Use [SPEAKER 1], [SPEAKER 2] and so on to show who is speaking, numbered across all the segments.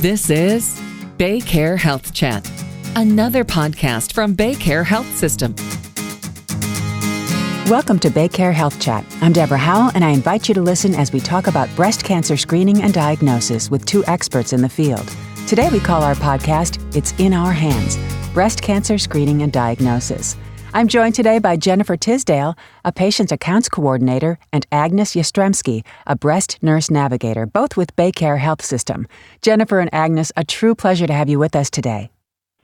[SPEAKER 1] This is Baycare Health Chat, another podcast from Baycare Health System.
[SPEAKER 2] Welcome to Baycare Health Chat. I'm Deborah Howell, and I invite you to listen as we talk about breast cancer screening and diagnosis with two experts in the field. Today, we call our podcast It's in Our Hands Breast Cancer Screening and Diagnosis. I'm joined today by Jennifer Tisdale, a patient accounts coordinator, and Agnes Jastrzebski, a breast nurse navigator, both with Baycare Health System. Jennifer and Agnes, a true pleasure to have you with us today.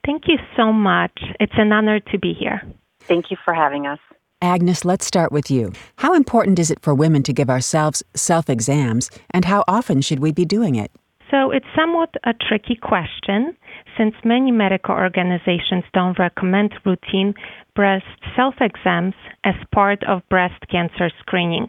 [SPEAKER 3] Thank you so much. It's an honor to be here.
[SPEAKER 4] Thank you for having us.
[SPEAKER 2] Agnes, let's start with you. How important is it for women to give ourselves self exams, and how often should we be doing it?
[SPEAKER 3] So, it's somewhat a tricky question since many medical organizations don't recommend routine breast self exams as part of breast cancer screening.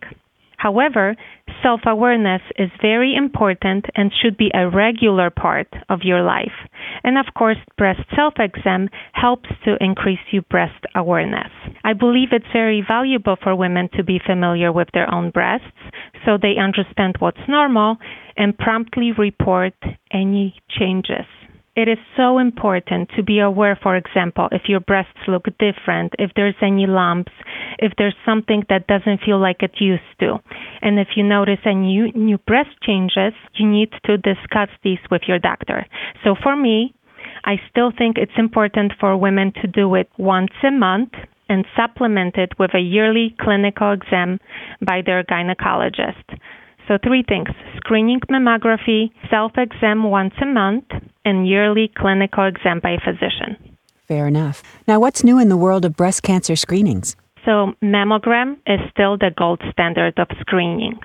[SPEAKER 3] However, self awareness is very important and should be a regular part of your life. And of course, breast self exam helps to increase your breast awareness. I believe it's very valuable for women to be familiar with their own breasts so they understand what's normal and promptly report any changes it is so important to be aware, for example, if your breasts look different, if there's any lumps, if there's something that doesn't feel like it used to. And if you notice any new breast changes, you need to discuss these with your doctor. So for me, I still think it's important for women to do it once a month and supplement it with a yearly clinical exam by their gynecologist. So, three things screening mammography, self exam once a month, and yearly clinical exam by a physician.
[SPEAKER 2] Fair enough. Now, what's new in the world of breast cancer screenings?
[SPEAKER 3] So, mammogram is still the gold standard of screening.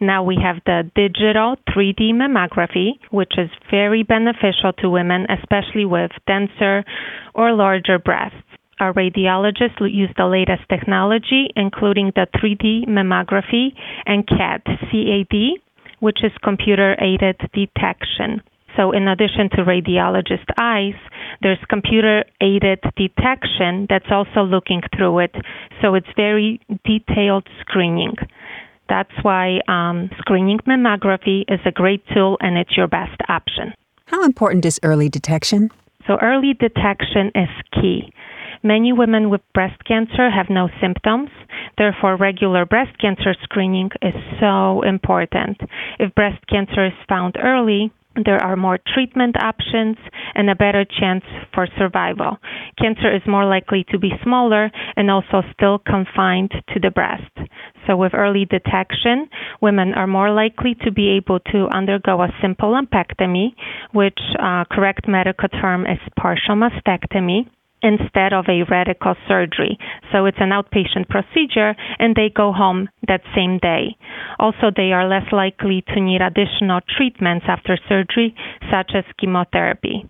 [SPEAKER 3] Now we have the digital 3D mammography, which is very beneficial to women, especially with denser or larger breasts our radiologists use the latest technology, including the 3D mammography and CAD, CAD, which is computer aided detection. So, in addition to radiologist eyes, there's computer aided detection that's also looking through it. So, it's very detailed screening. That's why um, screening mammography is a great tool and it's your best option.
[SPEAKER 2] How important is early detection?
[SPEAKER 3] So, early detection is key. Many women with breast cancer have no symptoms. Therefore, regular breast cancer screening is so important. If breast cancer is found early, there are more treatment options and a better chance for survival. Cancer is more likely to be smaller and also still confined to the breast. So, with early detection, women are more likely to be able to undergo a simple lumpectomy, which uh, correct medical term is partial mastectomy instead of a radical surgery. So it's an outpatient procedure and they go home that same day. Also, they are less likely to need additional treatments after surgery, such as chemotherapy.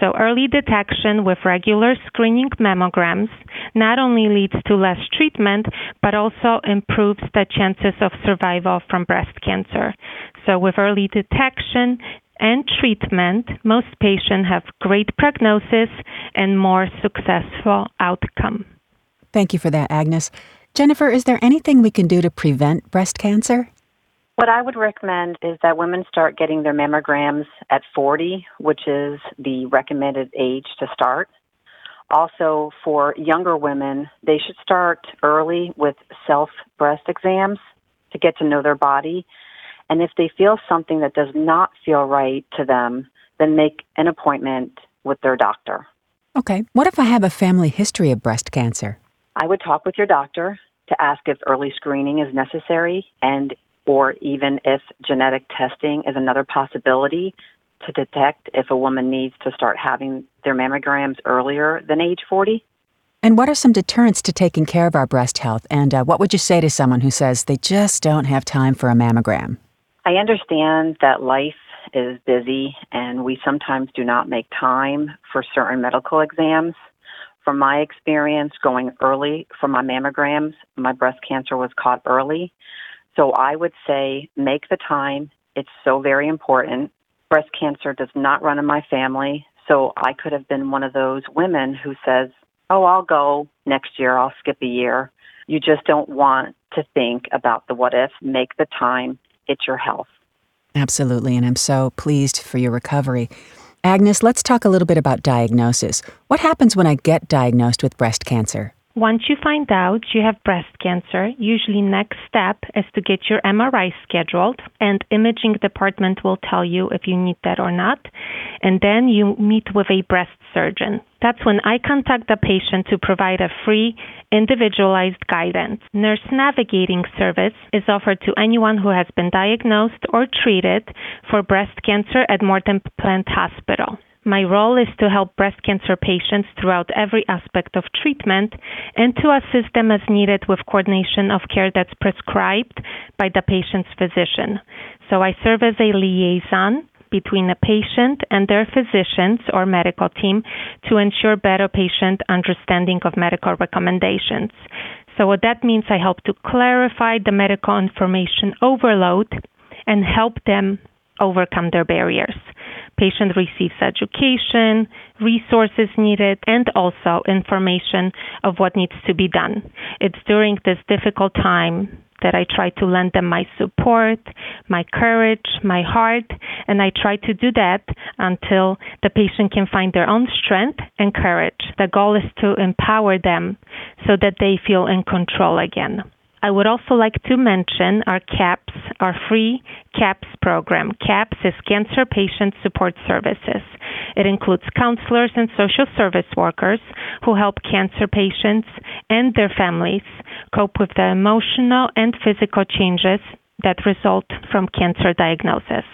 [SPEAKER 3] So early detection with regular screening mammograms not only leads to less treatment, but also improves the chances of survival from breast cancer. So with early detection, and treatment, most patients have great prognosis and more successful outcome.
[SPEAKER 2] Thank you for that, Agnes. Jennifer, is there anything we can do to prevent breast cancer?
[SPEAKER 4] What I would recommend is that women start getting their mammograms at 40, which is the recommended age to start. Also, for younger women, they should start early with self breast exams to get to know their body and if they feel something that does not feel right to them, then make an appointment with their doctor.
[SPEAKER 2] Okay. What if I have a family history of breast cancer?
[SPEAKER 4] I would talk with your doctor to ask if early screening is necessary and or even if genetic testing is another possibility to detect if a woman needs to start having their mammograms earlier than age 40.
[SPEAKER 2] And what are some deterrents to taking care of our breast health? And uh, what would you say to someone who says they just don't have time for a mammogram?
[SPEAKER 4] I understand that life is busy and we sometimes do not make time for certain medical exams. From my experience going early for my mammograms, my breast cancer was caught early. So I would say make the time. It's so very important. Breast cancer does not run in my family. So I could have been one of those women who says, Oh, I'll go next year. I'll skip a year. You just don't want to think about the what if. Make the time it's your health.
[SPEAKER 2] Absolutely, and I'm so pleased for your recovery. Agnes, let's talk a little bit about diagnosis. What happens when I get diagnosed with breast cancer?
[SPEAKER 3] Once you find out you have breast cancer, usually next step is to get your MRI scheduled and imaging department will tell you if you need that or not. And then you meet with a breast surgeon. That's when I contact the patient to provide a free individualized guidance. Nurse navigating service is offered to anyone who has been diagnosed or treated for breast cancer at Morton Plant Hospital. My role is to help breast cancer patients throughout every aspect of treatment and to assist them as needed with coordination of care that's prescribed by the patient's physician. So I serve as a liaison between the patient and their physicians or medical team to ensure better patient understanding of medical recommendations. So what that means, I help to clarify the medical information overload and help them overcome their barriers. Patient receives education, resources needed, and also information of what needs to be done. It's during this difficult time that I try to lend them my support, my courage, my heart, and I try to do that until the patient can find their own strength and courage. The goal is to empower them so that they feel in control again. I would also like to mention our CAPS, our free CAPS program. CAPS is Cancer Patient Support Services. It includes counselors and social service workers who help cancer patients and their families cope with the emotional and physical changes that result from cancer diagnosis.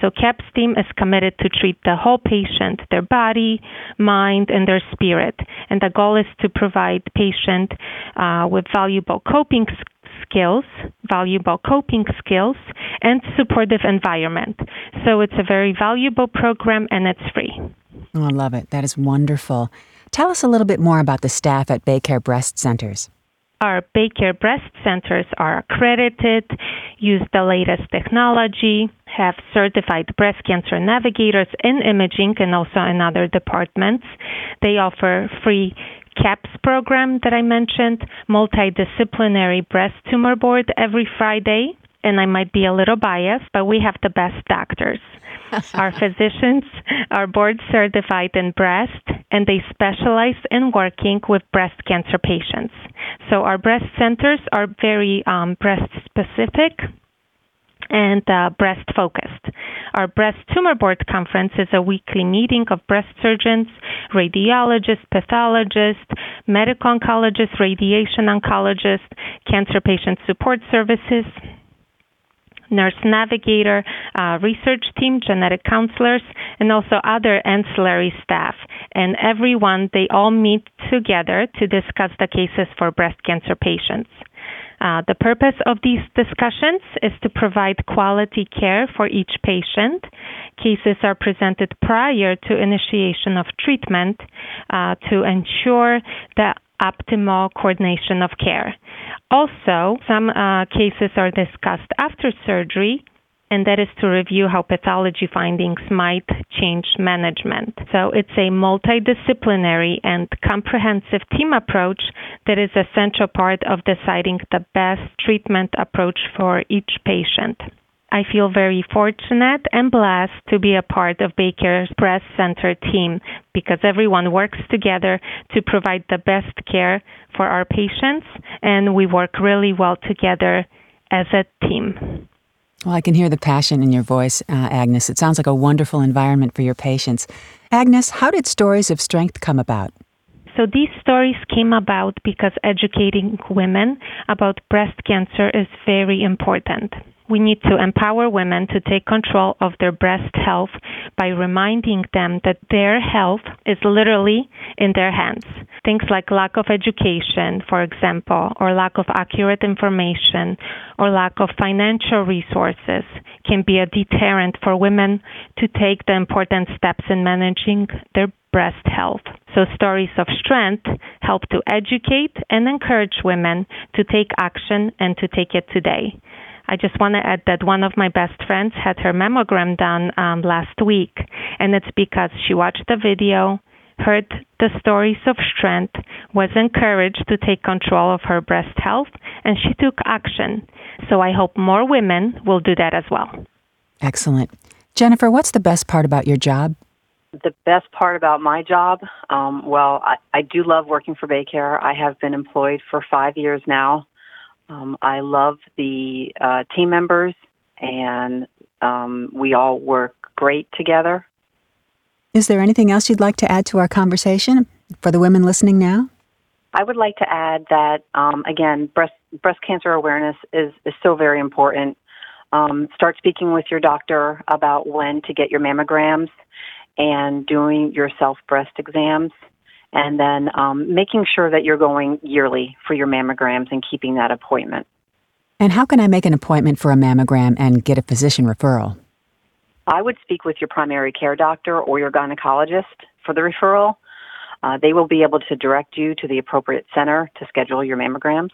[SPEAKER 3] So CAPS team is committed to treat the whole patient, their body, mind, and their spirit. And the goal is to provide patient uh, with valuable coping skills, valuable coping skills, and supportive environment. So it's a very valuable program and it's free.
[SPEAKER 2] Oh, I love it. That is wonderful. Tell us a little bit more about the staff at Baycare Breast Centers.
[SPEAKER 3] Our Baycare Breast Centers are accredited, use the latest technology, have certified breast cancer navigators in imaging and also in other departments. They offer free CAPS program that I mentioned, multidisciplinary breast tumor board every Friday. And I might be a little biased, but we have the best doctors. Our physicians are board certified in breast and they specialize in working with breast cancer patients. So our breast centers are very um, breast specific and uh, breast focused. Our Breast Tumor Board Conference is a weekly meeting of breast surgeons, radiologists, pathologists, medical oncologists, radiation oncologists, cancer patient support services, nurse navigator, uh, research team, genetic counselors, and also other ancillary staff. And everyone, they all meet together to discuss the cases for breast cancer patients. Uh, the purpose of these discussions is to provide quality care for each patient. Cases are presented prior to initiation of treatment uh, to ensure the optimal coordination of care. Also, some uh, cases are discussed after surgery and that is to review how pathology findings might change management. So it's a multidisciplinary and comprehensive team approach that is a central part of deciding the best treatment approach for each patient. I feel very fortunate and blessed to be a part of Baycare's Breast Center team because everyone works together to provide the best care for our patients and we work really well together as a team.
[SPEAKER 2] Well, I can hear the passion in your voice, uh, Agnes. It sounds like a wonderful environment for your patients. Agnes, how did Stories of Strength come about?
[SPEAKER 3] So, these stories came about because educating women about breast cancer is very important we need to empower women to take control of their breast health by reminding them that their health is literally in their hands. Things like lack of education, for example, or lack of accurate information, or lack of financial resources can be a deterrent for women to take the important steps in managing their breast health. So, stories of strength help to educate and encourage women to take action and to take it today. I just want to add that one of my best friends had her mammogram done um, last week, and it's because she watched the video, heard the stories of strength, was encouraged to take control of her breast health, and she took action. So I hope more women will do that as well.
[SPEAKER 2] Excellent. Jennifer, what's the best part about your job?
[SPEAKER 4] The best part about my job, um, well, I, I do love working for Baycare. I have been employed for five years now. Um, I love the uh, team members, and um, we all work great together.
[SPEAKER 2] Is there anything else you'd like to add to our conversation for the women listening now?
[SPEAKER 4] I would like to add that um, again, breast breast cancer awareness is is so very important. Um, start speaking with your doctor about when to get your mammograms and doing your self breast exams, and then um, making sure that you're going yearly for your mammograms and keeping that appointment.
[SPEAKER 2] And how can I make an appointment for a mammogram and get a physician referral?
[SPEAKER 4] I would speak with your primary care doctor or your gynecologist for the referral. Uh, they will be able to direct you to the appropriate center to schedule your mammograms.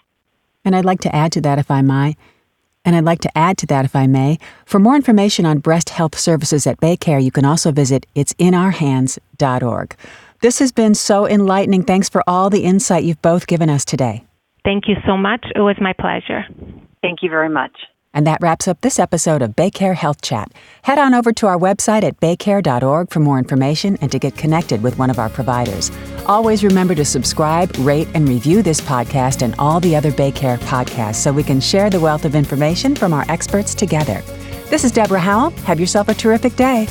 [SPEAKER 2] And I'd like to add to that if I may. And I'd like to add to that if I may. For more information on breast health services at Baycare, you can also visit itsinourhands.org. This has been so enlightening. Thanks for all the insight you've both given us today.
[SPEAKER 3] Thank you so much. It was my pleasure.
[SPEAKER 4] Thank you very much.
[SPEAKER 2] And that wraps up this episode of Baycare Health Chat. Head on over to our website at baycare.org for more information and to get connected with one of our providers. Always remember to subscribe, rate, and review this podcast and all the other Baycare podcasts so we can share the wealth of information from our experts together. This is Deborah Howell. Have yourself a terrific day.